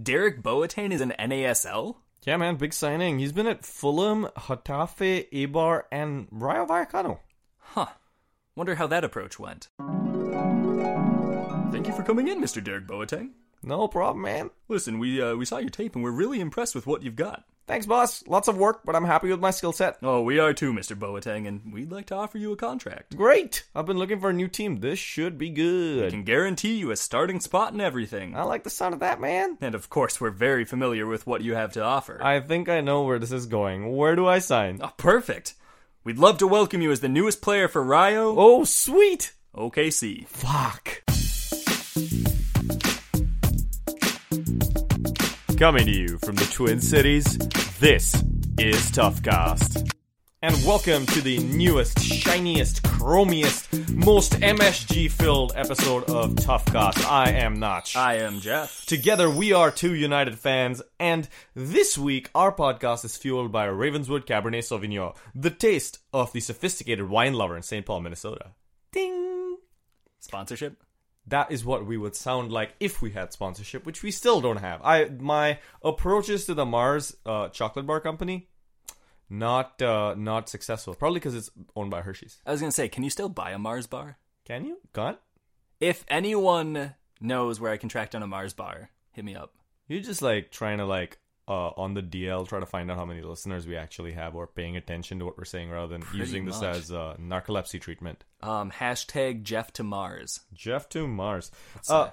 Derek Boateng is an NASL? Yeah, man, big signing. He's been at Fulham, Getafe, Eibar, and Rayo Vallecano. Huh. Wonder how that approach went. Thank you for coming in, Mr. Derek Boateng. No problem, man. Listen, we uh, we saw your tape and we're really impressed with what you've got. Thanks, boss. Lots of work, but I'm happy with my skill set. Oh, we are too, Mr. Boateng, and we'd like to offer you a contract. Great. I've been looking for a new team. This should be good. We can guarantee you a starting spot and everything. I like the sound of that, man. And of course, we're very familiar with what you have to offer. I think I know where this is going. Where do I sign? Oh, perfect. We'd love to welcome you as the newest player for Rayo Oh, sweet. OKC. Fuck. Coming to you from the Twin Cities, this is Toughcast. And welcome to the newest, shiniest, chromiest, most MSG filled episode of Toughcast. I am Notch. I am Jeff. Together, we are two United fans, and this week, our podcast is fueled by Ravenswood Cabernet Sauvignon, the taste of the sophisticated wine lover in St. Paul, Minnesota. Ding! Sponsorship? That is what we would sound like if we had sponsorship, which we still don't have. I my approaches to the Mars uh, chocolate bar company, not uh, not successful. Probably because it's owned by Hershey's. I was gonna say, can you still buy a Mars bar? Can you? Can't? If anyone knows where I can track down a Mars bar, hit me up. You're just like trying to like uh, on the DL try to find out how many listeners we actually have or paying attention to what we're saying rather than using this much. as uh, narcolepsy treatment. Um, hashtag Jeff to Mars. Jeff to Mars. Uh,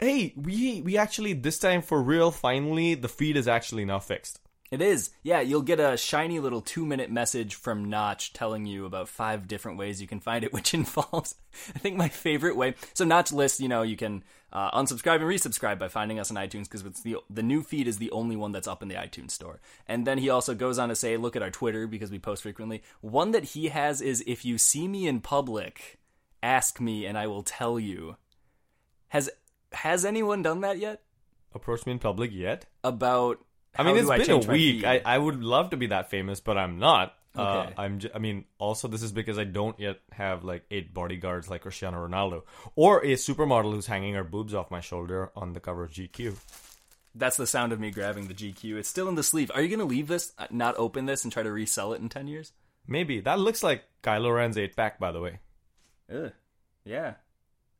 hey, we we actually this time for real. Finally, the feed is actually now fixed. It is. Yeah, you'll get a shiny little two minute message from Notch telling you about five different ways you can find it, which involves, I think, my favorite way. So, Notch lists, you know, you can uh, unsubscribe and resubscribe by finding us on iTunes because the, the new feed is the only one that's up in the iTunes store. And then he also goes on to say, look at our Twitter because we post frequently. One that he has is if you see me in public, ask me and I will tell you. Has has anyone done that yet? Approach me in public yet? About I mean, it's I been a week. I, I would love to be that famous, but I'm not. Uh, Okay. I'm. J- I mean, also this is because I don't yet have like eight bodyguards like Cristiano Ronaldo or a supermodel who's hanging her boobs off my shoulder on the cover of GQ. That's the sound of me grabbing the GQ. It's still in the sleeve. Are you going to leave this, uh, not open this, and try to resell it in 10 years? Maybe that looks like Kylo Ren's eight pack, by the way. Ugh. Yeah.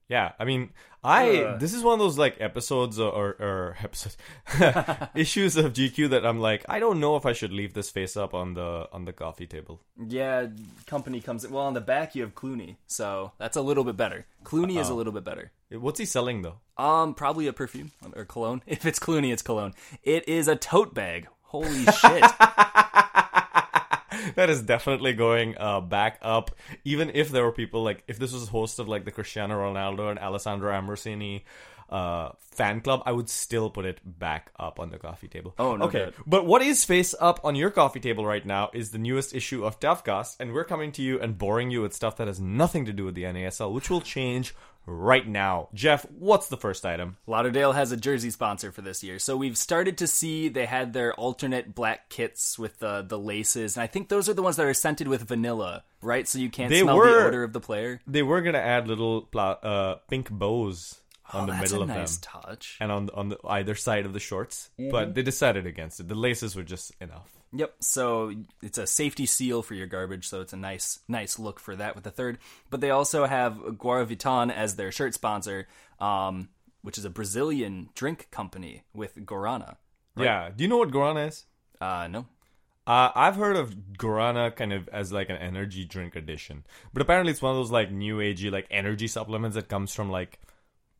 Yeah, I mean, I Ugh. this is one of those like episodes or, or, or episodes issues of GQ that I'm like, I don't know if I should leave this face up on the on the coffee table. Yeah, company comes in. Well, on the back you have Clooney, so that's a little bit better. Clooney is a little bit better. What's he selling though? Um, probably a perfume or cologne. If it's Clooney, it's cologne. It is a tote bag. Holy shit. that is definitely going uh, back up. Even if there were people like, if this was hosted like the Cristiano Ronaldo and Alessandro Ambrosini uh, fan club, I would still put it back up on the coffee table. Oh, no okay. doubt. But what is face up on your coffee table right now is the newest issue of Toughcast, and we're coming to you and boring you with stuff that has nothing to do with the NASL, which will change right now. Jeff, what's the first item? Lauderdale has a jersey sponsor for this year. So we've started to see they had their alternate black kits with the the laces, and I think those are the ones that are scented with vanilla, right? So you can't They smell were- the odor of the player. They were gonna add little pla- uh, pink bows on oh, the that's middle of nice them. touch. and on the, on the either side of the shorts, Mm-hmm. but they decided against it. The laces were just enough. Yep. So it's a safety seal for your garbage, so it's a nice, nice look for that with the third. But they also have Guaraviton as their shirt sponsor, um, which is a Brazilian drink company with Guarana. Yeah. Do you know what guarana is? Uh, no. Uh, I've heard of guarana kind of as like an energy drink addition, but apparently it's one of those like new agey like energy supplements that comes from like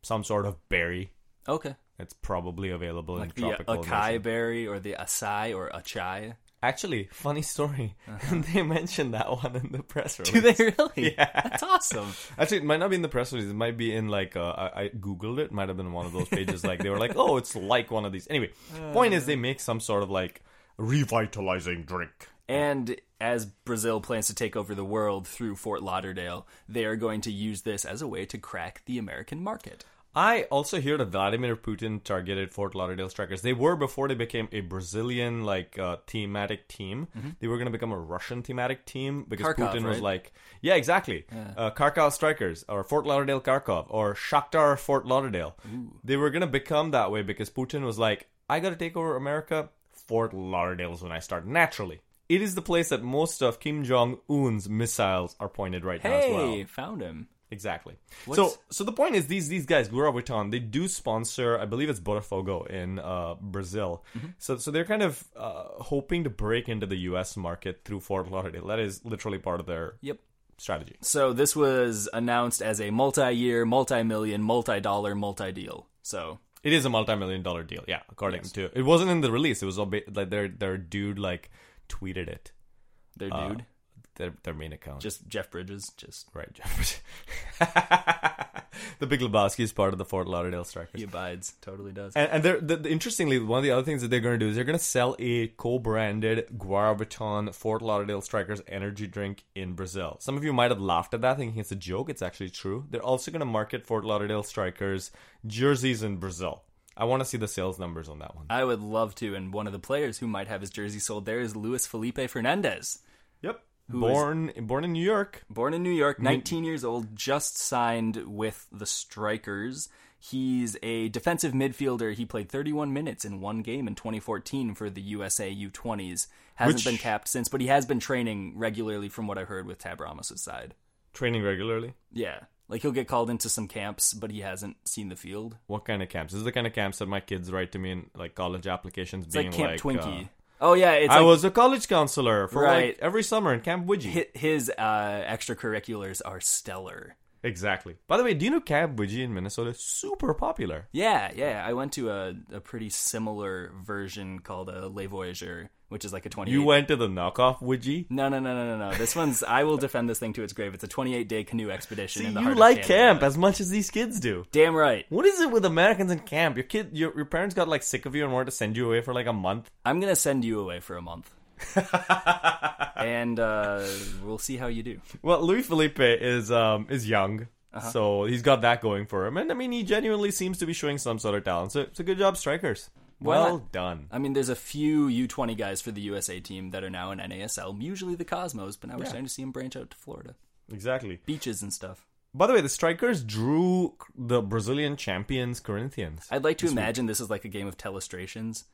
some sort of berry. Okay. It's probably available Like in the tropical. acai nations. berry or the acai or achai. Actually, funny story. they mentioned that one in the press release. Uh-huh. Do they really? Yeah. That's awesome. Actually, it might not be in the press release. It might be in like uh, I, I googled it. it. Might have been one of those pages. like they were like, "Oh, it's like one of these." Anyway, point is they make some sort of like revitalizing drink. And as Brazil plans to take over the world through Fort Lauderdale, they are going to use this as a way to crack the American market. I also hear that Vladimir Putin targeted Fort Lauderdale Strikers. They were before they became a Brazilian like uh, thematic team. They were going to become a Russian thematic team because Mm-hmm. Kharkov, Putin was like, yeah, exactly, Uh, Kharkov Strikers or Fort Lauderdale Kharkov or Shakhtar Fort Lauderdale. They were going to become that way because Putin was like, I got to take over America. Fort Lauderdale is when I start naturally. It is the place that most of Kim Jong Un's missiles are pointed right now as Hey, well. found him. Exactly. What's- So, so the point is, these these guys, Guaraviton, they do sponsor, I believe it's Botafogo in uh, Brazil. Mm-hmm. So, so they're kind of uh, hoping to break into the U.S. market through Fort Lauderdale. That is literally part of their Yep. strategy. So this was announced as a multi-year, multi-million, multi-dollar, multi-deal. So It is a multi-million dollar deal, yeah. According to it, wasn't in the release. It was all like their their dude like tweeted it. their Uh, dude, Their their main account. just Jeff Bridges, just right, Jeff. Bridges. the Big Lebowski is part of the Fort Lauderdale Strikers. he abides. Totally does. And, and they're, the, the- interestingly, one of the other things that they're going to do is they're going to sell a co-branded Guaraviton Fort Lauderdale Strikers energy drink in Brazil. Some of you might have laughed at that, thinking it's a joke. It's actually true. They're also going to market Fort Lauderdale Strikers jerseys in Brazil. I want to see the sales numbers on that one. I would love to. And one of the players who might have his jersey sold there is Luis Felipe Fernandez. Yep. Is- born born in New York. Born in New York, 19 years old, just signed with the Strikers. He's a defensive midfielder. He played 31 minutes in one game in 2014 for the USA U20s. Hasn't Which- been capped since, but he has been training regularly from what I heard with Tab Ramos' side. Training regularly. Yeah. Like he'll get called into some camps, but he hasn't seen the field. What kind of camps? This is the kind of camps that my kids write to me in like college applications. It's being like Camp like, Twinkie. uh, oh yeah, it's I like was a college counselor for Right. like every summer in Camp Widji. hi- his uh, extracurriculars are stellar. Exactly. By the way, do you know Camp Widji in Minnesota? Super popular. Yeah, yeah. I went to a, a pretty similar version called a Les Voyageurs, which is like a 28. You went to the knockoff Widji? No, no, no, no, no, no. This one's. I will defend this thing to its grave. It's a 28 day canoe expedition in the you like camp as much as these kids do. Damn right. What is it with Americans in camp? Your kid, your, your parents got like sick of you and wanted to send you away for like a month. I'm gonna send you away for a month, and uh, we'll see how you do. Well, Louis Felipe is um is young, Uh-huh. so he's got that going for him, and I mean he genuinely seems to be showing some sort of talent. So it's a good job, strikers. Well done. I mean, there's a few U20 guys for the USA team that are now in NASL. Usually the Cosmos, but now we're Yeah. starting to see them branch out to Florida, Exactly. beaches and stuff. By the way, the strikers drew the Brazilian champions Corinthians. I'd like to imagine this is like a game of telestrations.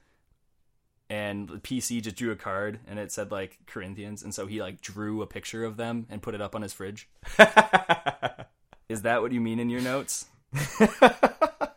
And the PC just drew a card and it said like Corinthians, and so he like drew a picture of them and put it up on his fridge. is that what you mean in your notes?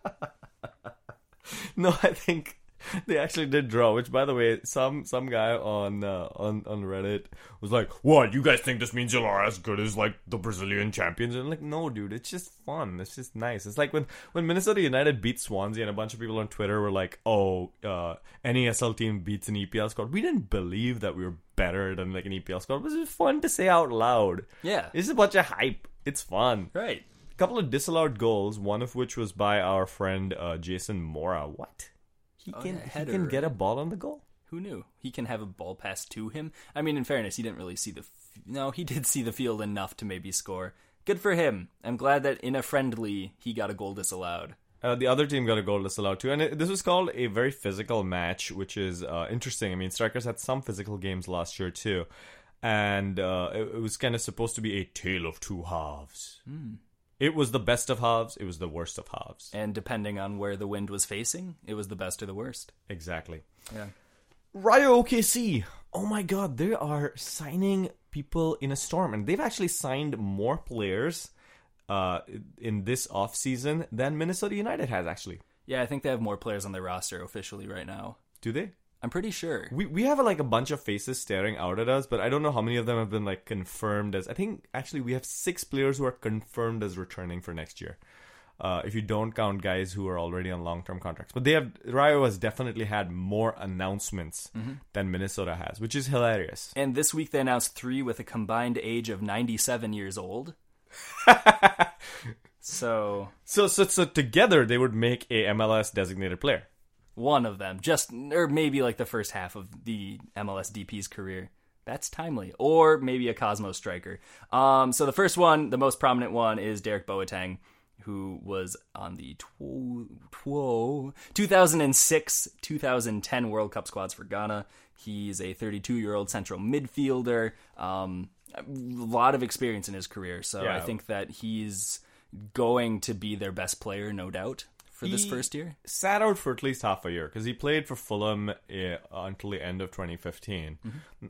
No, I think they actually did draw. Which, by the way, some some guy on uh, on on Reddit was like, "What? You guys think this means you are as good as like the Brazilian champions?" And I'm like, "No, dude. It's just fun. It's just nice. It's like when when Minnesota United beat Swansea, and a bunch of people on Twitter were like, "Oh, uh, NASL team beats an EPL squad." We didn't believe that we were better than like an EPL squad. It was just fun to say out loud. Yeah. It's a bunch of hype. It's fun Right. Couple of disallowed goals, one of which was by our friend uh, Jason Mora. What? He Oh, can he can get a ball on the goal. Who knew? He can have a ball pass to him. I mean, in fairness, he didn't really see the. F- no, he did see the field enough to maybe score. Good for him. I'm glad that in a friendly, he got a goal disallowed. Uh, the other team got a goal disallowed too, and it, this was called a very physical match, which is uh, interesting. I mean, strikers had some physical games last year too, and uh, it, it was kind of supposed to be a tale of two halves. It was the best of halves. It was the worst of halves. And depending on where the wind was facing, it was the best or the worst. Exactly. Yeah. Rayo OKC. Oh my god, they are signing people in a storm, and they've actually signed more players uh, in this offseason than Minnesota United has actually. Yeah, I think they have more players on their roster officially right now. Do they? I'm pretty sure. We we have like a bunch of faces staring out at us, but I don't know how many of them have been like confirmed as. I think actually we have six players who are confirmed as returning for next year. Uh, if you don't count guys who are already on long term contracts, but they have Rayo has definitely had more announcements than Minnesota has, which is hilarious. And this week they announced three with a combined age of 97 years old. so So, so, so together they would make a MLS designated player. One of them, just or maybe like the first half of the MLS DP's career. That's timely, or maybe a Cosmo striker. Um, so the first one, the most prominent one, is Derek Boateng. who was on the tw- tw- 2006 2010 World Cup squads for Ghana. He's a 32 year old central midfielder. Um, a lot of experience in his career, so I think that he's going to be their best player, no doubt, for this first year. Sat out for at least half a year because he played for Fulham uh, until the end of 2015. Mm-hmm.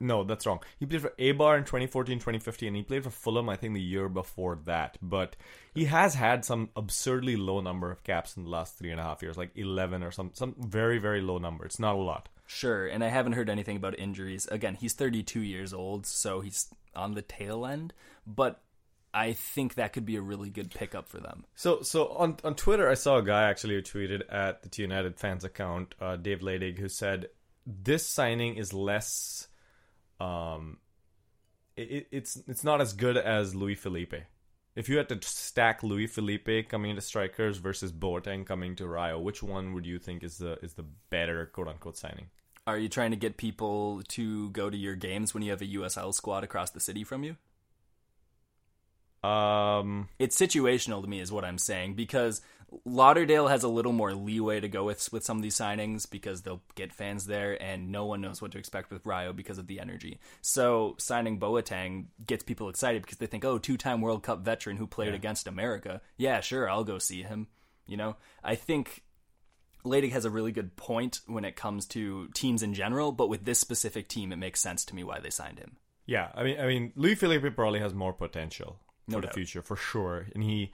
No, that's wrong. He played for Eibar in 2014, 2015, and he played for Fulham, I think, the year before that. But he has had some absurdly low number of caps in the last three and a half years, like 11 or some some very very low number. It's not a lot. Sure, and I haven't heard anything about injuries. Again, he's 32 years old, so he's on the tail end, but I think that could be a really good pickup for them. So, so on on Twitter, I saw a guy actually who tweeted at the T United fans account, uh, Dave Ladig, who said this signing is less, um, it, it's it's not as good as Louis Felipe. If you had to stack Louis Felipe coming into strikers versus Boateng coming to Rayo, which one would you think is the is the better quote unquote signing? Are you trying to get people to go to your games when you have a USL squad across the city from you? Um, It's situational to me, is what I'm saying, because Lauderdale has a little more leeway to go with with some of these signings because they'll get fans there, and no one knows what to expect with Rayo because of the energy. So signing Boateng gets people excited because they think, oh, two-time World Cup veteran who played against America. Yeah, sure, I'll go see him. You know, I think Ladig has a really good point when it comes to teams in general, but with this specific team, it makes sense to me why they signed him. Yeah, I mean, I mean, Louis Felipe probably has more potential No for the doubt. future for sure, and he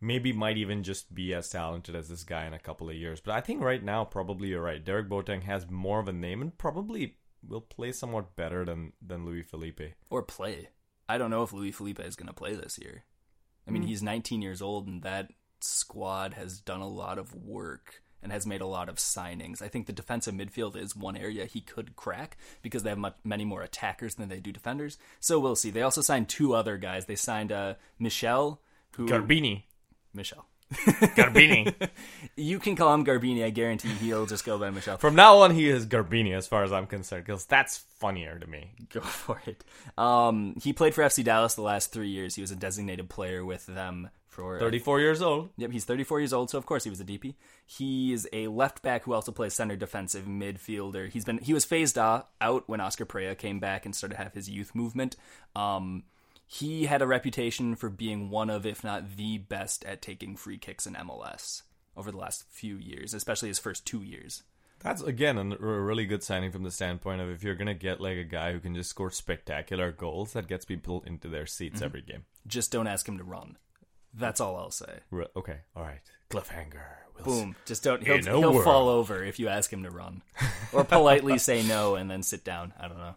maybe might even just be as talented as this guy in a couple of years. But I think right now, probably you're right. Derek Boateng has more of a name and probably will play somewhat better than than Louis Felipe. or play. I don't know if Louis Felipe is going to play this year. I mean, hmm. he's 19 years old, and that squad has done a lot of work and has made a lot of signings. I think the defensive midfield is one area he could crack because they have much, many more attackers than they do defenders. So we'll see. They also signed two other guys. They signed uh, Michel, who Garbini, Michel. Garbini. You can call him Garbini. I guarantee he'll just go by Michel. From now on, he is Garbini, as far as I'm concerned, because that's funnier to me. Go for it. Um, he played for FC Dallas the last three years. He was a designated player with them for uh, 34 years old. Yep, he's 34 years old, so of course he was a DP. He's a left back who also plays center defensive midfielder. He's been he was phased out when Oscar Pareja came back and started to have his youth movement. Um, he had a reputation for being one of, if not the best, at taking free kicks in MLS over the last few years, especially his first two years. That's again a a really good signing from the standpoint of if you're gonna get like a guy who can just score spectacular goals, that gets people into their seats Mm-hmm. every game. Just don't ask him to run. That's all I'll say. Re- okay, all right. Cliffhanger. We'll Boom. Just don't. He'll, In he'll world. fall over if you ask him to run, or politely say no and then sit down. I don't know,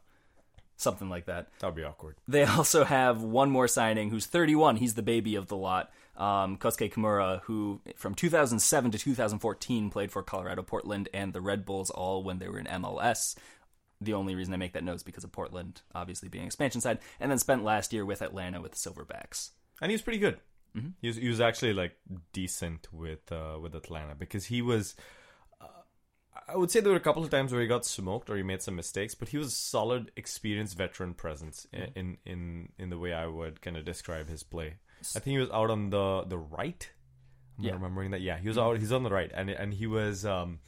something like that. That'd be awkward. They also have one more signing who's 31. He's the baby of the lot. Um, Kosuke Kimura, who from 2007 to 2014 played for Colorado, Portland, and the Red Bulls all when they were in MLS. The only reason I make that note is because of Portland, obviously being expansion side, and then spent last year with Atlanta with the Silverbacks. and he was pretty good. Mm-hmm. He was he was actually like decent with uh, with Atlanta because he was. Uh, I would say there were a couple of times where he got smoked or he made some mistakes, but he was a solid, experienced veteran presence i- Mm-hmm. in in in the way I would kind of describe his play. I think he was out on the the right. I'm Yeah. Mm-hmm. remembering that. Yeah, he was out. He's on the right, and and he was. um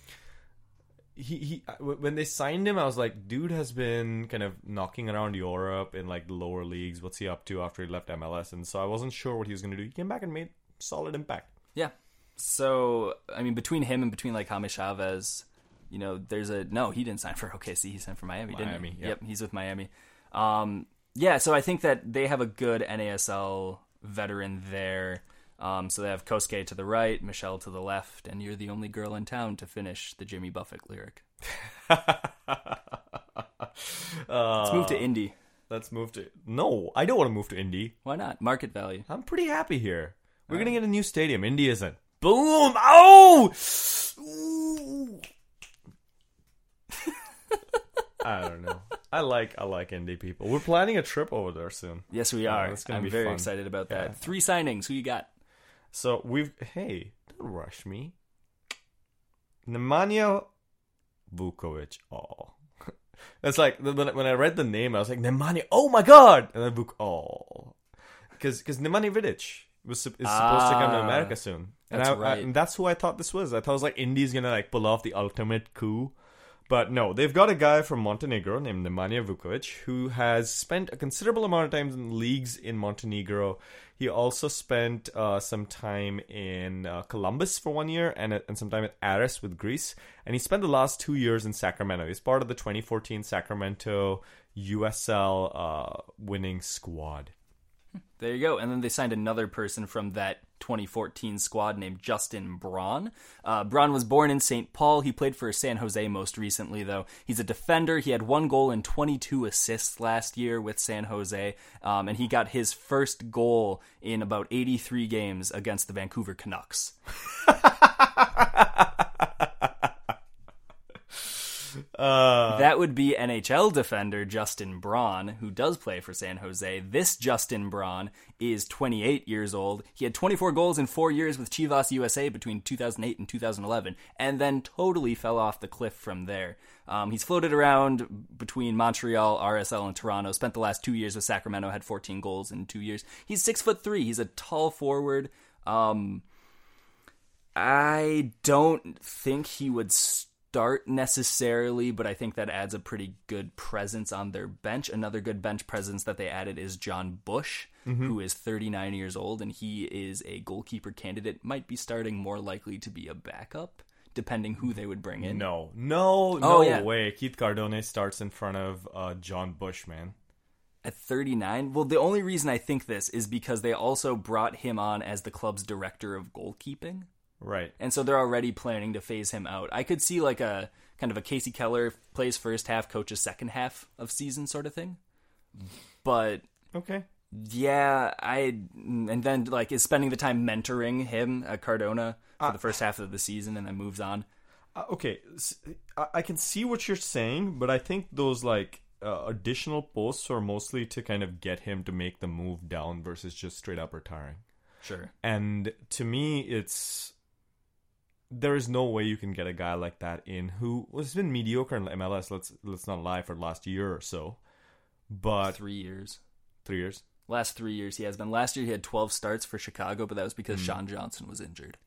he he uh, when they signed him, I was like, dude has been kind of knocking around Europe in like the lower leagues. What's he up to after he left MLS? And so I wasn't sure what he was going to do. He came back and made solid impact. Yeah. So I mean, between him and between like Jaime Chavez, you know, there's a no. He didn't sign for OKC. He signed for Miami, didn't Miami, he? yep. Yep, he's with Miami. Um, yeah. So I think that they have a good NASL veteran there. Um, so they have Kosuke to the right, Michel to the left, and you're the only girl in town to finish the Jimmy Buffett lyric. Let's move to Indy. Let's move to no. I don't want to move to Indy. Why not? Market value. I'm pretty happy here. We're gonna get a new stadium. Indy isn't. Boom! Oh! I don't know. I like I like Indy people. We're planning a trip over there soon. Yes, we Yeah, are. that's gonna I'm be very fun. excited about that. Yeah. Three signings. Who you got? So we've hey, don't rush me. Nemanja Vukovic. Oh, it's like when I- when I read the name, I was like Nemanja. Oh my god! And then Vuk. Oh, because because Nemanja Vidic. was is supposed to come to Ah, America soon, and that's I, I- right. and that's who I thought this was. I thought it was like Indy's gonna like pull off the ultimate coup, but no, they've got a guy from Montenegro named Nemanja Vukovic who has spent a considerable amount of time in leagues in Montenegro. He also spent uh, some time in uh, Columbus for one year and and some time at Aris with Greece, and he spent the last two years in Sacramento. He's part of the 2014 Sacramento USL uh, winning squad. There you go. And then they signed another person from that 2014 squad named Justin Braun. Uh, Braun was born in St. Paul. He played for San Jose most recently, though. He's a defender. He had one goal and 22 assists last year with San Jose. Um, and he got his first goal in about 83 games against the Vancouver Canucks. Uh, That would be NHL defender Justin Braun, who does play for San Jose. This Justin Braun is 28 years old. He had 24 goals in four years with Chivas USA between 2008 and 2011, and then totally fell off the cliff from there. Um, he's floated around between Montreal, RSL, and Toronto. Spent the last two years with Sacramento. Had 14 goals in two years. He's six foot three. He's a tall forward. Um, I don't think he would start necessarily, but I think that adds a pretty good presence on their bench. Another good bench presence that they added is John Bush, who is 39 years old, and he is a goalkeeper candidate. Might be starting more likely to be a backup, depending who they would bring in. no, no, no Oh, yeah. way. Keith Cardona starts in front of uh, John Bush, man. At 39? Well, the only reason I think this is because they also brought him on as the club's director of goalkeeping. Right. and so they're already planning to phase him out. I could see like a kind of a Kasey Keller plays first half, coaches second half of season sort of thing. But Okay. yeah, I and then like is spending the time mentoring him at Cardona for the first half of the season, and then moves on. Uh, okay, I can see what you're saying, but I think those like uh, additional posts are mostly to kind of get him to make the move down versus just straight up retiring. Sure. And to me, it's there is no way you can get a guy like that in who has been mediocre in MLS. Let's let's not lie for the last year or so, but Three years. three years. Last three years he has been. Last year he had 12 starts for Chicago, but that was because Hmm. Sean Johnson was injured.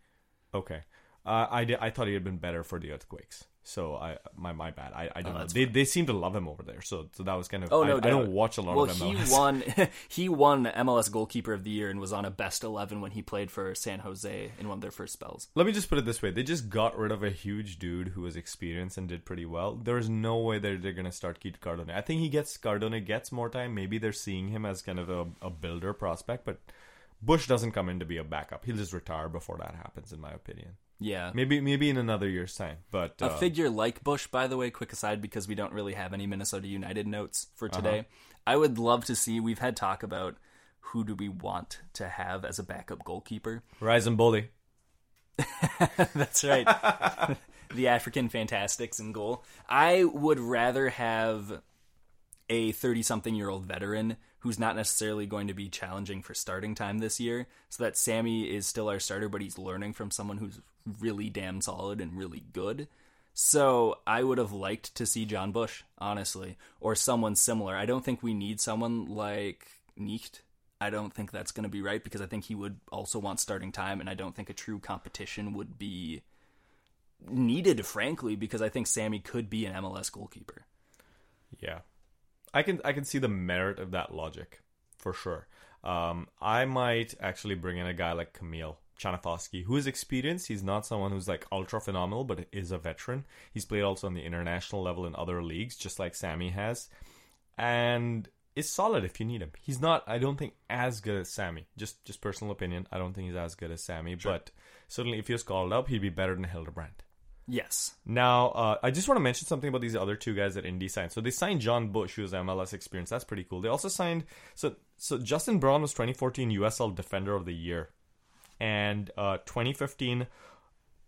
Okay. Uh, I, did, I thought he had been better for the Earthquakes. So I my my bad. I, I don't know. Oh, that's They they seem to love him over there. So so that was kind of Oh I, no, I doubt. don't watch a lot well, of he won. he won MLS goalkeeper of the year and was on a best eleven when he played for San Jose in one of their first spells. Let me just put it this way: they just got rid of a huge dude who was experienced and did pretty well. There is no way that they're gonna start Keith Cardona. I think he gets Cardona gets more time. Maybe they're seeing him as kind of a, a builder prospect, but Bush doesn't come in to be a backup. He'll just retire before that happens, in my opinion. Yeah. Maybe maybe in another year's time. But A uh, figure like Bush, by the way, quick aside, because we don't really have any Minnesota United notes for Uh-huh. today. I would love to see. We've had talk about who do we want to have as a backup goalkeeper. Rise and Bully. That's right. the African Fantastics in goal. I would rather have a 30 something year old veteran who's not necessarily going to be challenging for starting time this year so that Sammy is still our starter but he's learning from someone who's really damn solid and really good. So I would have liked to see John Bush, honestly, or someone similar. I don't think we need someone like Nicht. I don't think that's going to be right because I think he would also want starting time, and I don't think a true competition would be needed, frankly, because I think Sammy could be an MLS goalkeeper. Yeah, I can I can see the merit of that logic for sure. Um, I might actually bring in a guy like Camille Chanatowski, who is experienced. He's not someone who's like ultra phenomenal, but is a veteran. He's played also on the international level in other leagues, just like Sammy has, and is solid if you need him. He's not, I don't think, as good as Sammy. Just just personal opinion. I don't think he's as good as Sammy, but certainly if he was called up, he'd be better than Hildebrandt. Yes. Now, uh, I just want to mention something about these other two guys that Indy signed. So they signed John Bush, who has MLS experience. That's pretty cool. They also signed so so Justin Braun was 2014 USL Defender of the Year, and uh, 2015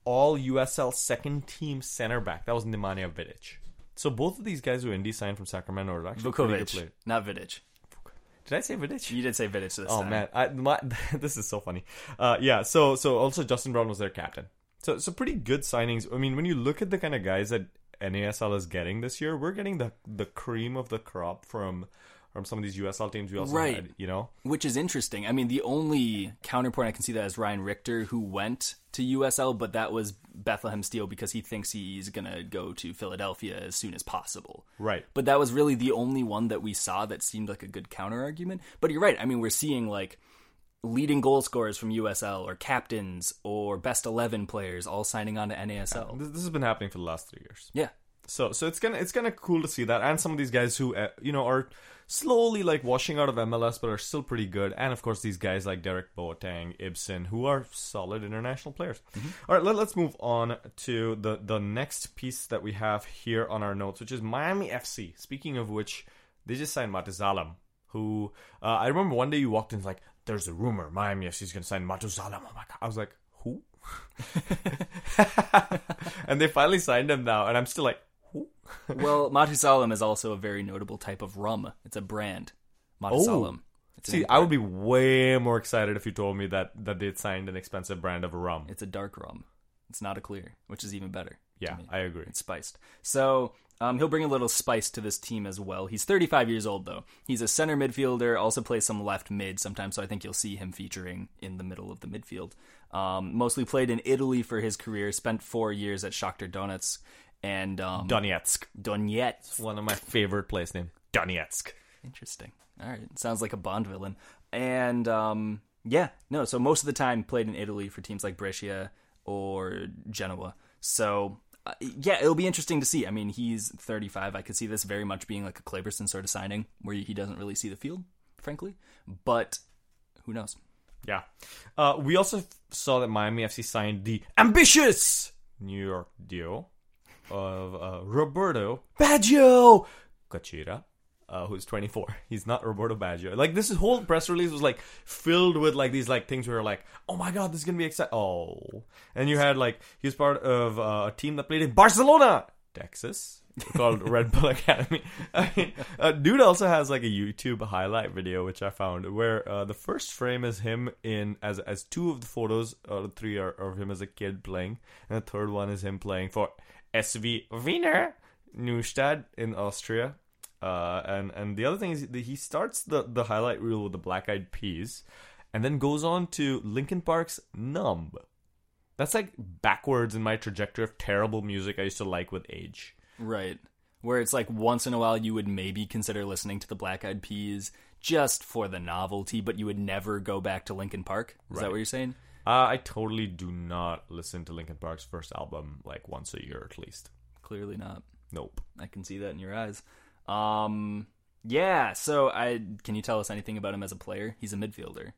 All USL Second Team Center Back. That was Nemanja Vidic. So both of these guys who Indy signed from Sacramento are actually pretty good players. not Vidic. Did I say Vidic? You did say Vidic this Oh time. man, I, my, this is so funny. Uh, yeah, so so also Justin Braun was their captain. So so pretty good signings. I mean, when you look at the kind of guys that NASL is getting this year, we're getting the the cream of the crop from from some of these USL teams. We also Right. had, you know, Which is interesting. I mean, the only counterpoint I can see that is Ryan Richter, who went to USL, but that was Bethlehem Steel because he thinks he's going to go to Philadelphia as soon as possible. right? But that was really the only one that we saw that seemed like a good counter argument. But you're right. I mean, we're seeing like leading goal scorers from USL or captains or best 11 players all signing on to NASL. This, this has been happening for the last three years. Yeah. So so it's gonna it's kind of cool to see that, and some of these guys who uh, you know are slowly like washing out of MLS, but are still pretty good, and of course these guys like Derek Boateng, Ibson, who are solid international players. All right, let, let's move on to the the next piece that we have here on our notes, which is Miami FC. Speaking of which, they just signed Matuzalem who uh, I remember one day you walked in like, "There's a rumor Miami FC is gonna sign Matuzalem." Oh my god! I was like, who? and they finally signed him now, and I'm still like, who? Well, Matusalem is also a very notable type of rum. It's a brand. Matusalem. Oh. It's an See, I would be way more excited if you told me that that they'd signed an expensive brand of rum. It's a dark rum. It's not a clear, which is even better. Yeah. I agree. It's spiced. So um, he'll bring a little spice to this team as well. He's 35 years old, though. He's a center midfielder, also plays some left mid sometimes, so I think you'll see him featuring in the middle of the midfield. Um, mostly played in Italy for his career, spent four years at Shakhtar Donetsk and um, Donetsk, Donetsk. one of my favorite place name. Donetsk. Interesting. All right. Sounds like a Bond villain. And um, yeah, no. So most of the time played in Italy for teams like Brescia or Genoa. So uh, yeah, it'll be interesting to see. I mean, he's 35. I could see this very much being like a Kleberson sort of signing where he doesn't really see the field, frankly. But who knows? Yeah. Uh, we also saw that Miami FC signed the ambitious New York deal of uh, Roberto Baggio Gachira, uh, who's 24. He's not Roberto Baggio. Like this whole press release was like filled with like these like things where you're like, oh my god, this is gonna be exciting. Oh, and you had like he was part of uh, a team that played in Barcelona, Texas. called Red Bull Academy. I mean, uh, dude also has like a YouTube highlight video which I found where uh, the first frame is him in as as two of the photos, uh, the three are of him as a kid playing, and the third one is him playing for SV Wiener Neustadt in Austria. Uh, and and the other thing is that he starts the the highlight reel with the Black Eyed Peas, and then goes on to Linkin Park's Numb. That's like backwards in my trajectory of terrible music I used to like with age. Right. Where it's like once in a while you would maybe consider listening to the Black Eyed Peas just for the novelty, but you would never go back to Linkin Park. Is that what you're saying? Uh, I totally do not listen to Linkin Park's first album like once a year at least. Clearly not. Nope. I can see that in your eyes. Um, yeah. So, I can you tell us anything about him as a player? He's a midfielder.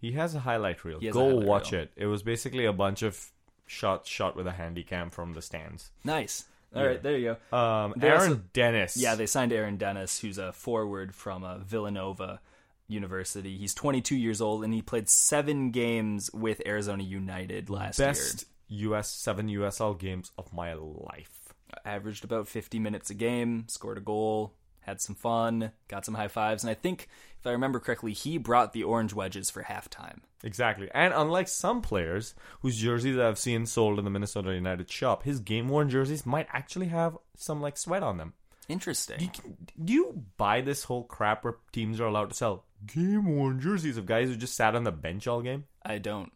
He has a highlight reel. A Go highlight watch reel. it. It was basically a bunch of shots shot with a handy cam from the stands. Nice. All right, Yeah. there you go. Um, Aaron also- Dennis. Yeah, they signed Aaron Dennis, who's a forward from uh, Villanova University. He's 22 years old, and he played seven games with Arizona United last year. best US seven USL games of my life. Averaged about 50 minutes a game, scored a goal, had some fun, got some high fives, and I think if I remember correctly, he brought the orange wedges for halftime. Exactly. And unlike some players whose jerseys I've seen sold in the Minnesota United shop, his game worn jerseys might actually have some like sweat on them. Interesting. Do you buy this whole crap where teams are allowed to sell game worn jerseys of guys who just sat on the bench all game? I don't.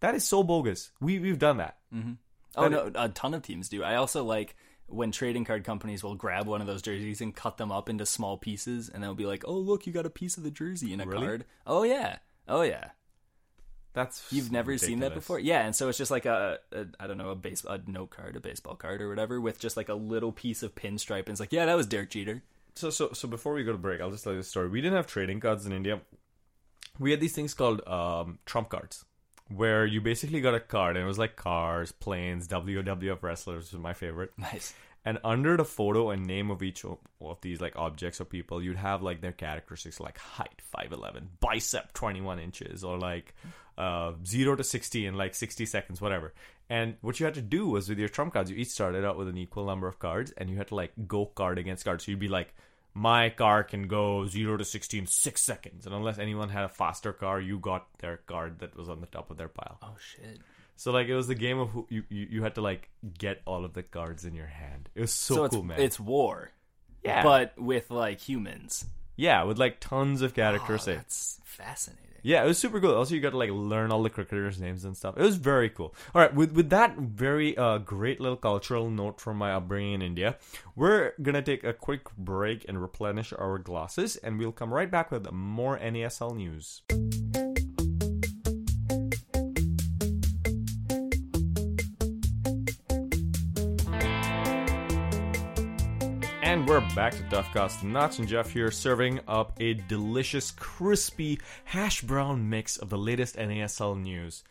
That is so bogus. We we've done that. Mm-hmm. Oh no, a ton of teams do. I also like when trading card companies will grab one of those jerseys and cut them up into small pieces, and they'll be like, "Oh, look, you got a piece of the jersey in a Really? card." Oh yeah, oh yeah. That's You've never seen that before? Yeah, and so it's just like a, a I don't know, a base a note card, a baseball card or whatever with just like a little piece of pinstripe and it's like, "Yeah, that was Derek Jeter." So so so before we go to break, I'll just tell you a story. We didn't have trading cards in India. We had these things called um, trump cards, where you basically got a card, and it was like cars, planes, WWF wrestlers, which is my favorite. Nice. And under the photo and name of each of these like objects or people, you'd have like their characteristics, like height five eleven, bicep twenty one inches, or like uh, zero to sixty in like sixty seconds, whatever. And what you had to do was with your trump cards, you each started out with an equal number of cards, and you had to like go card against card. So you'd be like, my car can go zero to sixty in six seconds, and unless anyone had a faster car, you got their card that was on the top of their pile. Oh shit. So like it was the game of who you, you, you had to like get all of the cards in your hand. It was so, So, it's cool, man. it's war. Yeah. but with like humans. Yeah, with like tons of character Oh, that's fascinating. Yeah, it was super cool. Also, you got to like learn all the cricketers' names and stuff. It was very cool. All right, with with that very uh, great little cultural note from my upbringing in India, we're gonna take a quick break and replenish our glasses, and we'll come right back with more NASL news. We're back to Duffcast. Notch and Jeff here, serving up a delicious, crispy hash brown mix of the latest NASL news,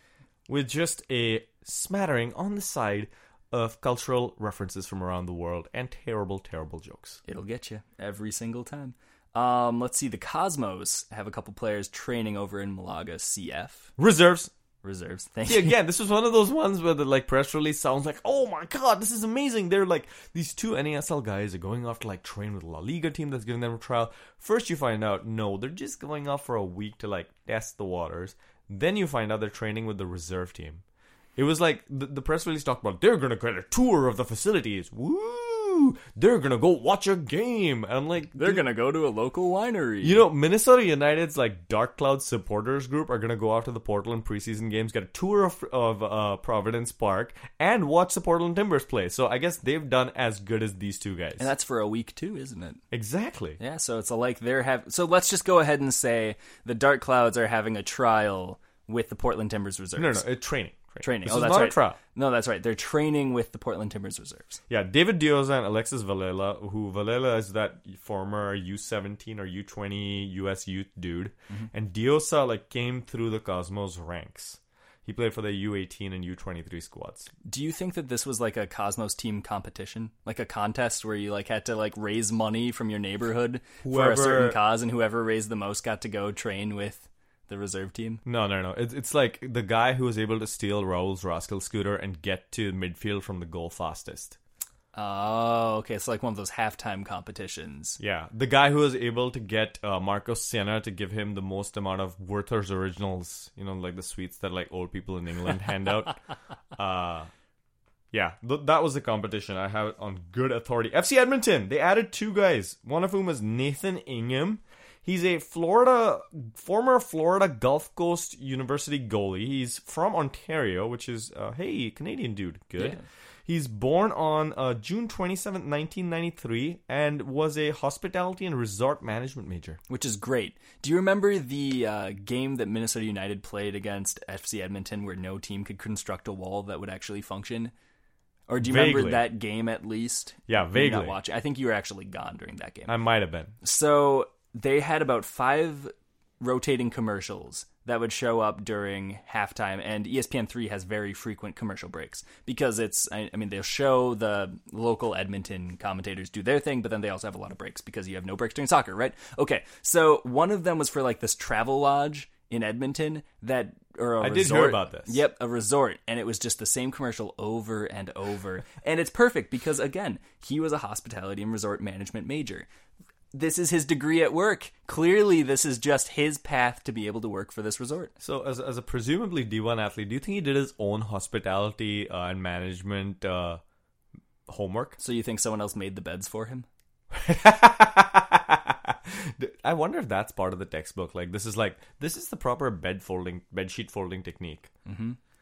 with just a smattering on the side of cultural references from around the world and terrible, terrible jokes. It'll get you every single time. Um, let's see. The Cosmos have a couple players training over in Malaga CF Reserves. Reserves. Thank See, you. again, this was one of those ones where the like press release sounds like, oh my god, this is amazing. They're like these two NASL guys are going off to like train with La Liga team that's giving them a trial. First, you find out no, they're just going off for a week to like test the waters. Then you find out they're training with the reserve team. It was like the, the press release talked about they're gonna get a tour of the facilities. Woo! They're gonna go watch a game. And I'm like, They're gonna go to a local winery. you know, Minnesota United's like Dark Cloud supporters group are gonna go out to the Portland preseason games, get a tour of, of uh, Providence Park, and watch the Portland Timbers play. So I guess they've done as good as these two guys. and that's for a week too, isn't it? exactly. Yeah. So it's a, like they're have. So let's just go ahead and say the Dark Clouds are having a trial with the Portland Timbers reserves. No, no, it's training. Training. This oh, is that's not right. a trial. No, that's right. They're training with the Portland Timbers reserves. Yeah, David Diosa and Alexis Velela, who Velela is that former U17 or U20 US youth dude, Mm-hmm. and Diosa like came through the Cosmos ranks. He played for the U18 and U23 squads. Do you think that this was like a Cosmos team competition, like a contest where you like had to like raise money from your neighborhood for a certain cause, and whoever raised the most got to go train with the reserve team? No, no, no. It's it's like the guy who was able to steal Raul's rascal scooter and get to midfield from the goal fastest. Oh, okay. It's like one of those halftime competitions. Yeah, the guy who was able to get uh, Marcos Senna to give him the most amount of Werther's originals, you know, like the sweets that like old people in England hand out. Uh, yeah, th- that was the competition. I have it on good authority. FC Edmonton, they added two guys, one of whom is Nathan Ingham. He's a Florida, former Florida Gulf Coast University goalie. He's from Ontario, which is, uh, hey, Canadian dude. Good. Yeah. He's born on uh, June 27, 1993, and was a hospitality and resort management major. which is great. Do you remember the uh, game that Minnesota United played against FC Edmonton, where no team could construct a wall that would actually function? Or do you remember that game at least? Yeah, you not vaguely. watching? I think you were actually gone during that game. I might have been. So they had about five rotating commercials that would show up during halftime, and E ESPN3 has very frequent commercial breaks because it's, I, I mean, they'll show the local Edmonton commentators do their thing, but then they also have a lot of breaks because you have no breaks during soccer, right? Okay, so one of them was for like this travel lodge in Edmonton that or a I did hear about this. Yep, a resort, and it was just the same commercial over and over. and it's perfect because again, he was a hospitality and resort management major. This is his degree at work. Clearly, this is just his path to be able to work for this resort. So, as, as a presumably D1 athlete, do you think he did his own hospitality uh, and management uh, homework? So you think someone else made the beds for him? I wonder if that's part of the textbook. Like, this is like this is the proper bed folding, bed sheet folding technique.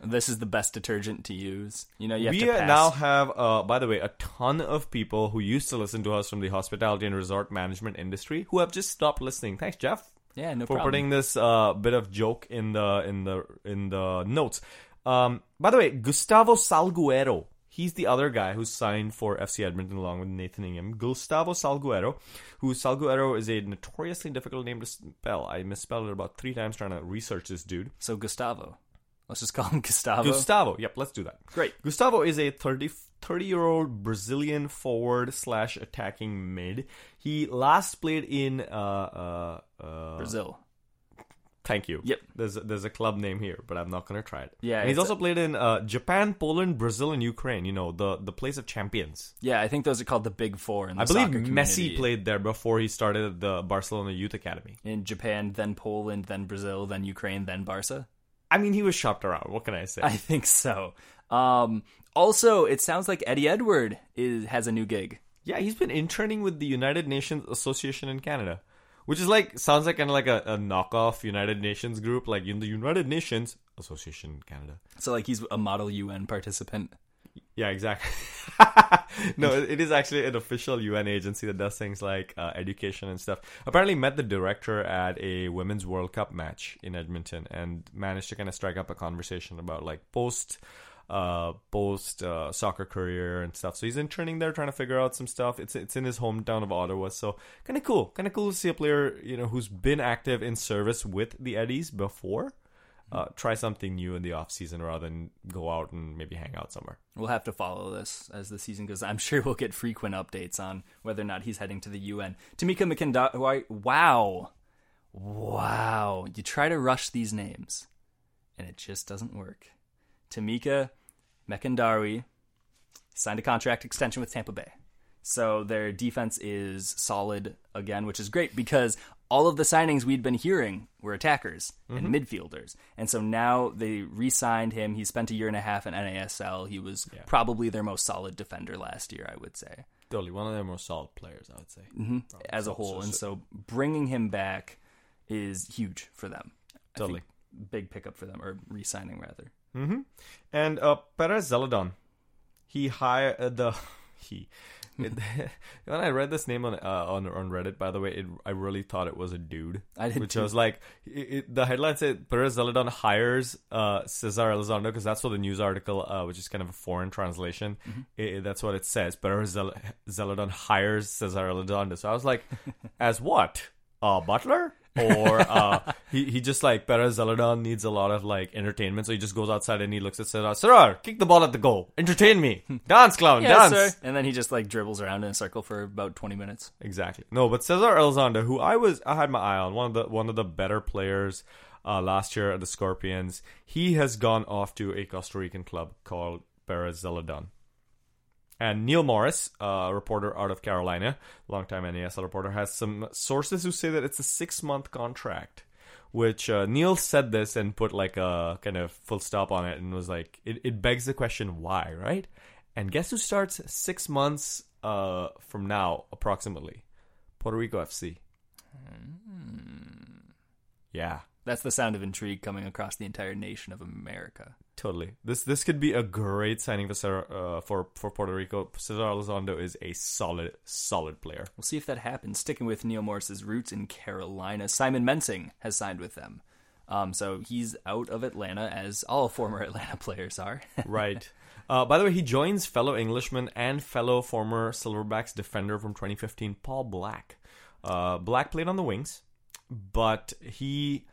This is the best detergent to use. You know, you have we to pass. now have, uh, by the way, a ton of people who used to listen to us from the hospitality and resort management industry who have just stopped listening. Thanks, Jeff. yeah, no problem for problem. putting this uh, bit of joke in the in the in the notes. Um, by the way, Gustavo Salguero, he's the other guy who signed for FC Edmonton along with Nathan Ingham. Gustavo Salguero, who Salguero is a notoriously difficult name to spell. I misspelled it about three times trying to research this dude. so Gustavo, let's just call him Gustavo. Gustavo, yep, let's do that. Great. Gustavo is a 30, 30 year old Brazilian forward slash attacking mid. He last played in uh, uh, uh, Brazil. Thank you. Yep. There's there's a club name here, but I'm not gonna try it. Yeah, And he's also played in uh, Japan, Poland, Brazil, and Ukraine. You know the the place of champions. Yeah, I think those are called the Big Four in the I believe Messi played there before he started the Barcelona Youth Academy. in Japan, then Poland, then Brazil, then Ukraine, then Barca. I mean, he was shopped around. What can I say? I think so. Um, also, it sounds like Eddie Edward is has a new gig. Yeah, he's been interning with the United Nations Association in Canada, which is like sounds like kind of like a, a knockoff United Nations group, like in the United Nations Association in Canada. So like he's a model UN participant. Yeah, exactly. no, it is actually an official UN agency that does things like uh, education and stuff. Apparently, met the director at a women's World Cup match in Edmonton and managed to kind of strike up a conversation about like post. Uh, post uh, soccer career and stuff. So he's interning there, trying to figure out some stuff. It's it's in his hometown of Ottawa, so kind of cool. Kind of cool to see a player you know who's been active in service with the Eddies before. Uh, try something new in the off season rather than go out and maybe hang out somewhere. We'll have to follow this as the season goes. I'm sure we'll get frequent updates on whether or not he's heading to the UN. Tamika Mkandawire, wow, wow! You try to rush these names, and it just doesn't work. Tamika Mkandawire signed a contract extension with Tampa Bay. So their defense is solid again, which is great because all of the signings we'd been hearing were attackers and midfielders. And so now they re signed him. He spent a year and a half in NASL. He was probably their most solid defender last year, I would say, Totally, one of their most solid players, I would say. as a whole. And so bringing him back is huge for them. I think Totally. Big pickup for them, or re signing rather. And uh, Perez Zeledón, he hired uh, the he. It, when I read this name on uh, on on Reddit, by the way, it, I really thought it was a dude. I did which too. was like it, the headline said Perez Zeledón hires uh, Cesar Elizondo because that's what the news article, uh, which is kind of a foreign translation, Mm-hmm. that's what it says. Perez Zel- Zeledón hires Cesar Elizondo. So I was like, as what? Uh, butler? Or uh, he he just like Perez Zeledón needs a lot of like entertainment, so he just goes outside and he looks at Cesar. Cesar, kick the ball at the goal, entertain me, dance, clown, Yeah, dance. sir. And then he just like dribbles around in a circle for about 20 minutes. Exactly. No, but Cesar Elizondo, who I was, I had my eye on, one of the one of the better players uh, last year at the Scorpions. He has gone off to a Costa Rican club called Perez Zeledón. And Neil Morris, a reporter out of Carolina, longtime NASL reporter, has some sources who say that it's a six month contract. Which uh, Neil said this and put like a kind of full stop on it and was like, it, it begs the question why, right? And guess who starts six months uh, from now, approximately? Puerto Rico FC. Yeah, That's the sound of intrigue coming across the entire nation of America. Totally. This this could be a great signing for Sarah, uh, for for Puerto Rico. Cesar Elizondo is a solid solid player. We'll see if that happens. Sticking with Neil Morris's roots in Carolina, Simon Mensing has signed with them. Um, so he's out of Atlanta, as all former Atlanta players are. right. Uh, by the way, he joins fellow Englishman and fellow former Silverbacks defender from 2015, Paul Black. Uh, Black played on the wings, but he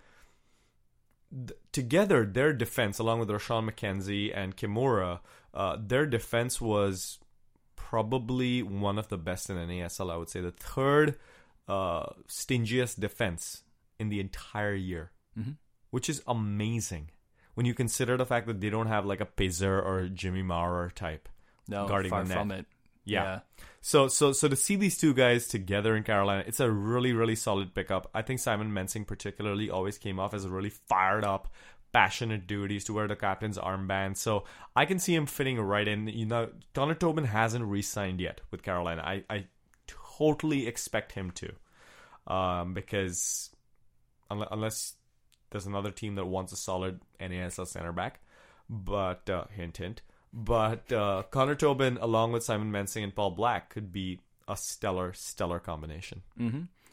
th- together their defense, along with Rashawn McKenzie and Kimura, uh, their defense was probably one of the best in NASL. I would say the third uh, stingiest defense in the entire year, which is amazing when you consider the fact that they don't have like a Pazer or Jimmy Maurer type No, guarding far the net. from it. Yeah. So so so to see these two guys together in Carolina, it's a really really solid pickup. I think Simon Mensing particularly always came off as a really fired up, passionate dude. He used to wear the captain's armband, so I can see him fitting right in. You know, Connor Tobin hasn't re-signed yet with Carolina. I I totally expect him to, um, because unless, there's another team that wants a solid NASL center back, but uh, hint hint. But uh, Connor Tobin, along with Simon Mensing and Paul Black, could be a stellar, stellar combination.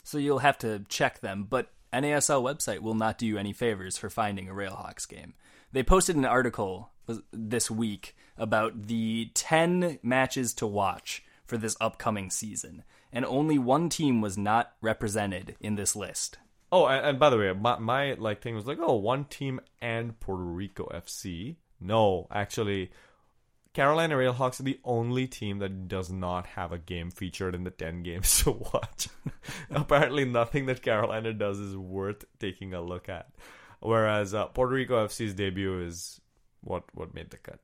So you'll have to check them, but NASL website will not do you any favors for finding a Railhawks game. They posted an article this week about the 10 matches to watch for this upcoming season, and only one team was not represented in this list. Oh, and, and by the way, my, my like thing was like, oh, one team and Puerto Rico FC. No, actually, Carolina Railhawks are the only team that does not have a game featured in the 10 games to watch. Apparently, nothing that Carolina does is worth taking a look at. Whereas uh, Puerto Rico FC's debut is what what made the cut.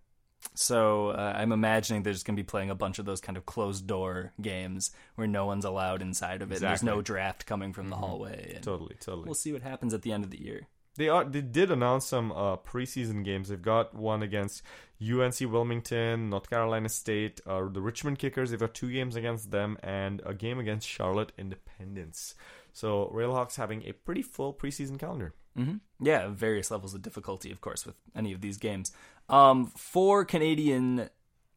So uh, I'm imagining they're just going to be playing a bunch of those kind of closed door games where no one's allowed inside of it. and There's no draft coming from the hallway. And Totally, totally. we'll see what happens at the end of the year. They are they did announce some uh, preseason games. They've got one against UNC Wilmington, North Carolina State, uh, the Richmond Kickers. They've got two games against them and a game against Charlotte Independence. So Railhawks having a pretty full preseason calendar. hmm Yeah, various levels of difficulty, of course, with any of these games. Um, four Canadian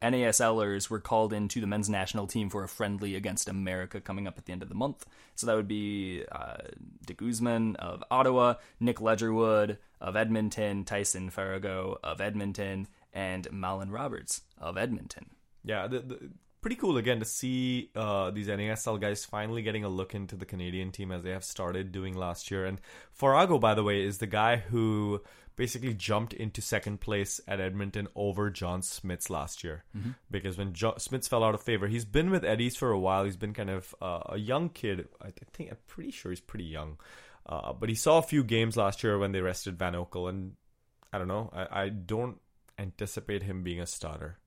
NASLers were called into the men's national team for a friendly against America coming up at the end of the month. So that would be uh, Guzman of Ottawa, Nik Ledgerwood of Edmonton, Tyson Farago of Edmonton, and Mallan Roberts of Edmonton. Yeah, the, the, pretty cool again to see uh, these NASL guys finally getting a look into the Canadian team as they have started doing last year. And Farago, by the way, is the guy who basically jumped into second place at Edmonton over John Smits last year because when jo- Smits fell out of favor, he's been with Eddie's for a while. He's been kind of uh, a young kid. I think I'm pretty sure he's pretty young, uh, but he saw a few games last year when they rested Van Oekel, and I don't know. I, I don't anticipate him being a starter.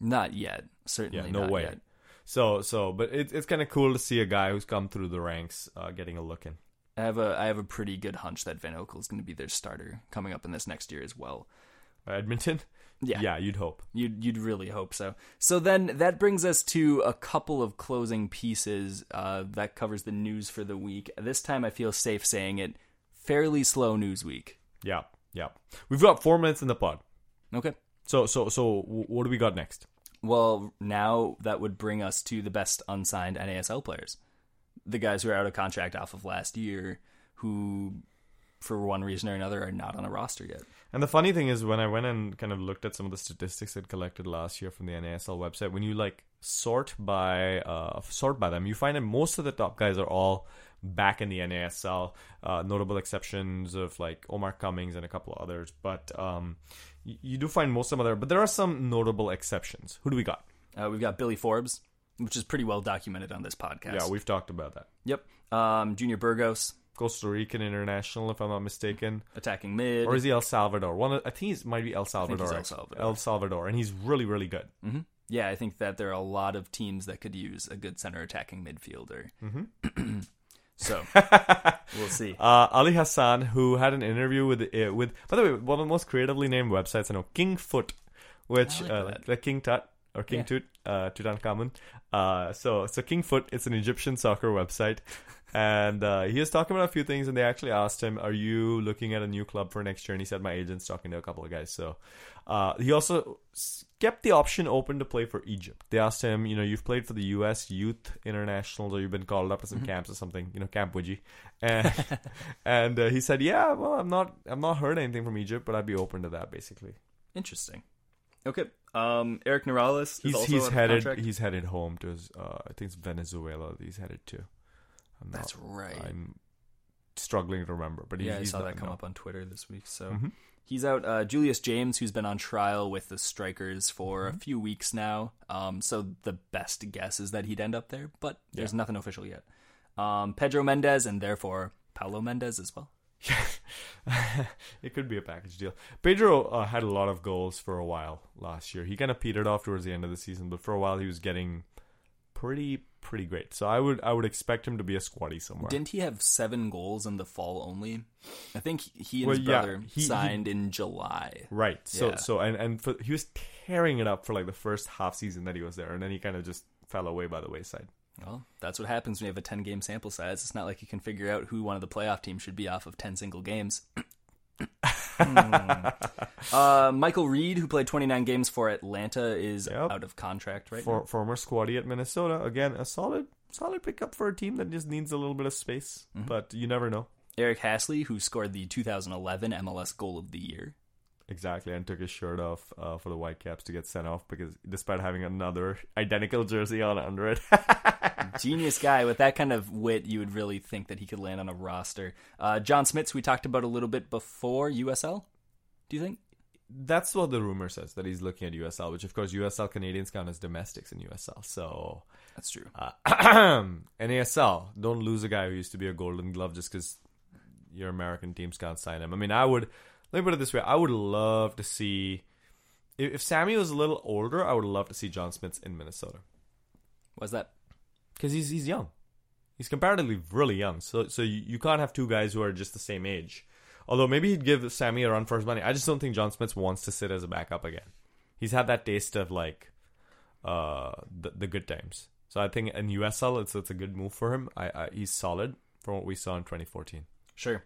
Not yet, certainly. Yeah, no not way. yet. So so, but it, it's kind of cool to see a guy who's come through the ranks uh, getting a look in. I have a I have a pretty good hunch that Van Oekel is going to be their starter coming up in this next year as well. Uh, Edmonton, Yeah. yeah, you'd hope. You'd you'd really hope so. So then that brings us to a couple of closing pieces uh, that covers the news for the week. This time I feel safe saying it. Fairly slow news week. Yeah, yeah. We've got four minutes in the pod. Okay. So so so, what do we got next? Well, now that would bring us to the best unsigned NASL players, the guys who are out of contract off of last year, who, for one reason or another, are not on a roster yet. And the funny thing is, when I went and kind of looked at some of the statistics I'd collected last year from the NASL website, when you like sort by uh, sort by them, you find that most of the top guys are all back in the NASL. Uh, notable exceptions of like Omar Cummings and a couple of others, but um, you, you do find most of them there. But there are some notable exceptions. Who do we got? Uh, we've got Billy Forbes, which is pretty well documented on this podcast. Yeah, we've talked about that. Yep. Um, Junior Burgos, Costa Rican international, if I'm not mistaken, attacking mid. or is he El Salvador? One, of, I think he might be El Salvador. El. Salvador. El Salvador, and he's really, really good. hmm Yeah, I think that there are a lot of teams that could use a good center attacking midfielder. Mm-hmm. so we'll see. Uh, Ali Hassan, who had an interview with uh, with by the way one of the most creatively named websites I know, King Foot, which I like uh, that. like, like King Tut or King Yeah. Tut, uh, Tutankhamun. Uh, so so King Foot, it's an Egyptian soccer website, and uh, he was talking about a few things, and they actually asked him, "Are you looking at a new club for next year?" And he said, "My agent's talking to a couple of guys." So uh, he also kept the option open to play for Egypt. They asked him, you know, you've played for the U.S. Youth Internationals, or you've been called up to some camps or something, you know, Camp Widji, and and uh, he said, yeah, well, I'm not, I'm not heard anything from Egypt, but I'd be open to that, basically. Interesting. Okay. Um, Eric Morales. is He's also he's out headed, contract. he's headed home to his, uh, I think it's Venezuela. that He's headed to. I'm That's right. I'm struggling to remember, but he, yeah, I saw not- that come no. up on Twitter this week. So Mhm. he's out. Uh, Julius James, who's been on trial with the Strikers for Mm-hmm. a few weeks now. Um, so the best guess is that he'd end up there, but there's Yeah. nothing official yet. Um, Pedro Mendez and therefore Paulo Mendez as well. it could be a package deal. Pedro uh, had a lot of goals for a while last year. He kind of petered off towards the end of the season, but for a while he was getting pretty pretty great. So I would I would expect him to be a squatty somewhere. Didn't he have seven goals in the fall only? I think he and Well, his brother he- he- signed in July. right. So Yeah. so and and for, he was tearing it up for like the first half season that he was there, and then he kind of just fell away by the wayside. Well, that's what happens when you have a 10 game sample size. It's not like you can figure out who one of the playoff teams should be off of 10 single games. Hmm. uh, Michael Reed, who played 29 games for Atlanta, is Yep. out of contract right For, now. former squatty at Minnesota, again a solid solid pickup for a team that just needs a little bit of space, Mm-hmm. but you never know. Eric Hassli, who scored the 2011 MLS Goal of the Year. Exactly, and took his shirt off uh, for the Whitecaps to get sent off because despite having another identical jersey on under it. Genius guy with that kind of wit, you would really think that he could land on a roster. Uh, John Smits, we talked about a little bit before USL. Do you think? That's what the rumor says that he's looking at USL, which of course USL Canadians count as domestics in USL. So That's true. uh, NASL, don't lose a guy who used to be a Golden Glove just because your American teams can't sign him. I mean, I would let me put it this way: I would love to see if, Sammy was a little older. I would love to see John Smits in Minnesota Was that? Because he's he's young. He's comparatively really young. So so you, you can't have two guys who are just the same age. Although maybe he'd give Sammy a run for his money. I just don't think John Smits wants to sit as a backup again. He's had that taste of like uh the, the good times. So I think in USL it's it's a good move for him. I, I he's solid from what we saw in 2014. Sure.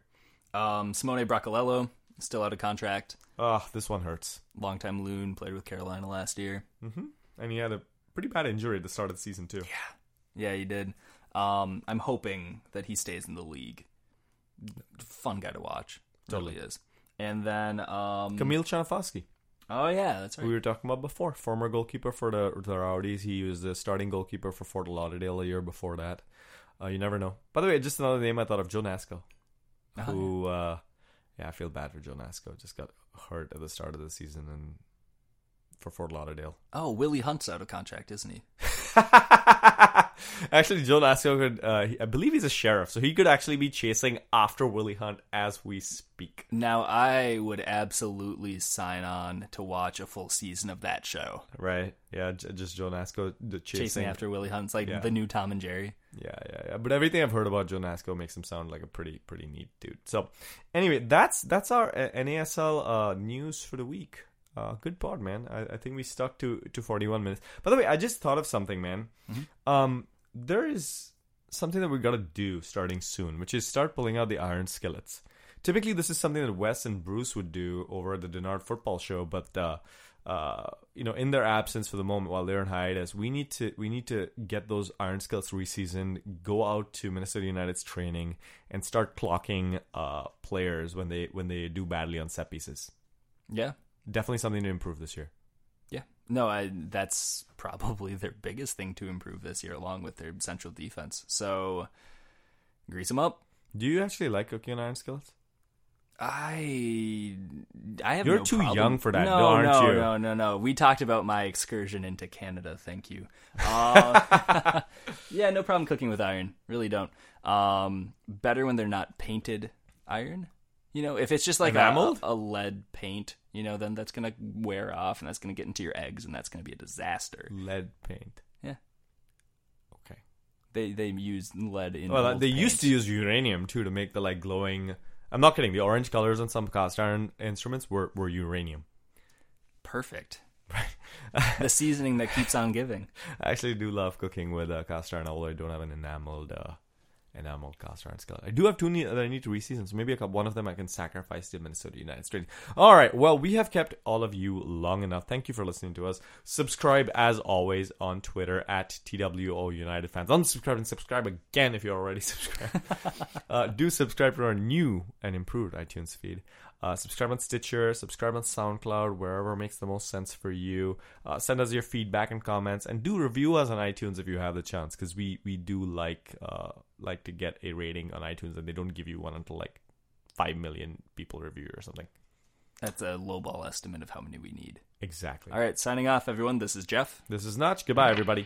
Um, Simone Bracalello still out of contract. Ah, this one hurts. Longtime loon played with Carolina last year. mm-hmm. And he had a pretty bad injury at the start of the season too. Yeah, he did. Um, I'm hoping that he stays in the league. Fun guy to watch. Totally is. And then um, Camille Chanafosky, Oh yeah, that's right. we were talking about before, former goalkeeper for the the Rowdies. He was the starting goalkeeper for Fort Lauderdale a year before that. Uh, you never know. By the way, just another name I thought of, Joe Nasco, Uh-huh. who, uh, yeah, I feel bad for Joe Nasco. Just got hurt at the start of the season and for Fort Lauderdale. Oh, Willie Hunt's out of contract, isn't he? actually, Joe Nasco could, uh, he- I believe he's a sheriff, so he could actually be chasing after Willie Hunt as we speak. Now I would absolutely sign on to watch a full season of that show. Right? Yeah, j- just Joe Nasco the chasing, Chasing after Willie Hunt's like Yeah. the new Tom and Jerry. Yeah, yeah, yeah. But everything I've heard about Joe Nasco makes him sound like a pretty, pretty neat dude. So, anyway, that's that's our uh, NASL uh, news for the week. Uh, good pod, man. I, I think we stuck to to forty one minutes. By the way, I just thought of something, man. Um, there is something that we got to do starting soon, which is start pulling out the iron skillets. Typically, this is something that Wes and Bruce would do over at the Du Nord Football Show, but uh, uh, you know, in their absence for the moment while they're in hiatus, we need to we need to get those iron skillets reseasoned, go out to Minnesota United's training, and start clocking uh, players when they when they do badly on set pieces. Yeah. Definitely something to improve this year. Yeah. No, I that's probably their biggest thing to improve this year, along with their central defense. So grease them up. Do you actually like cooking on iron skillets? I I have You're no too problem- young for that, No, aren't no, you? no, no, no. We talked about my excursion into Canada. Thank you. Uh, yeah, no problem cooking with iron. Really don't. Um, better when they're not painted iron. You know, if it's just like a, a lead paint, you know, then that's gonna wear off and that's gonna get into your eggs and that's gonna be a disaster. Lead paint. Yeah. Okay. They they use lead in. Well, they used to use uranium too to make the like glowing. I'm not kidding. The orange colors on some cast iron instruments were, were uranium. perfect. Right. The seasoning that keeps on giving. I actually do love cooking with uh, cast iron, although I don't have an enameled uh, enameled cast iron skillet. I do have two ne- that I need to reseason, so maybe a couple, one of them I can sacrifice to Minnesota United Straight. All right. Well, we have kept all of you long enough. Thank you for listening to us. Subscribe as always on Twitter at TWO United Fans. Unsubscribe and subscribe again if you're already subscribed. uh, do subscribe to our new and improved iTunes feed. Uh, subscribe on Stitcher, subscribe on SoundCloud, wherever makes the most sense for you. Uh, send us your feedback and comments, and do review us on iTunes if you have the chance, because we we do like uh, like to get a rating on iTunes, and they don't give you one until like five million people review or something. That's a lowball estimate of how many we need. Exactly. All right, signing off, everyone. This is Jeff. This is Notch. Goodbye, everybody.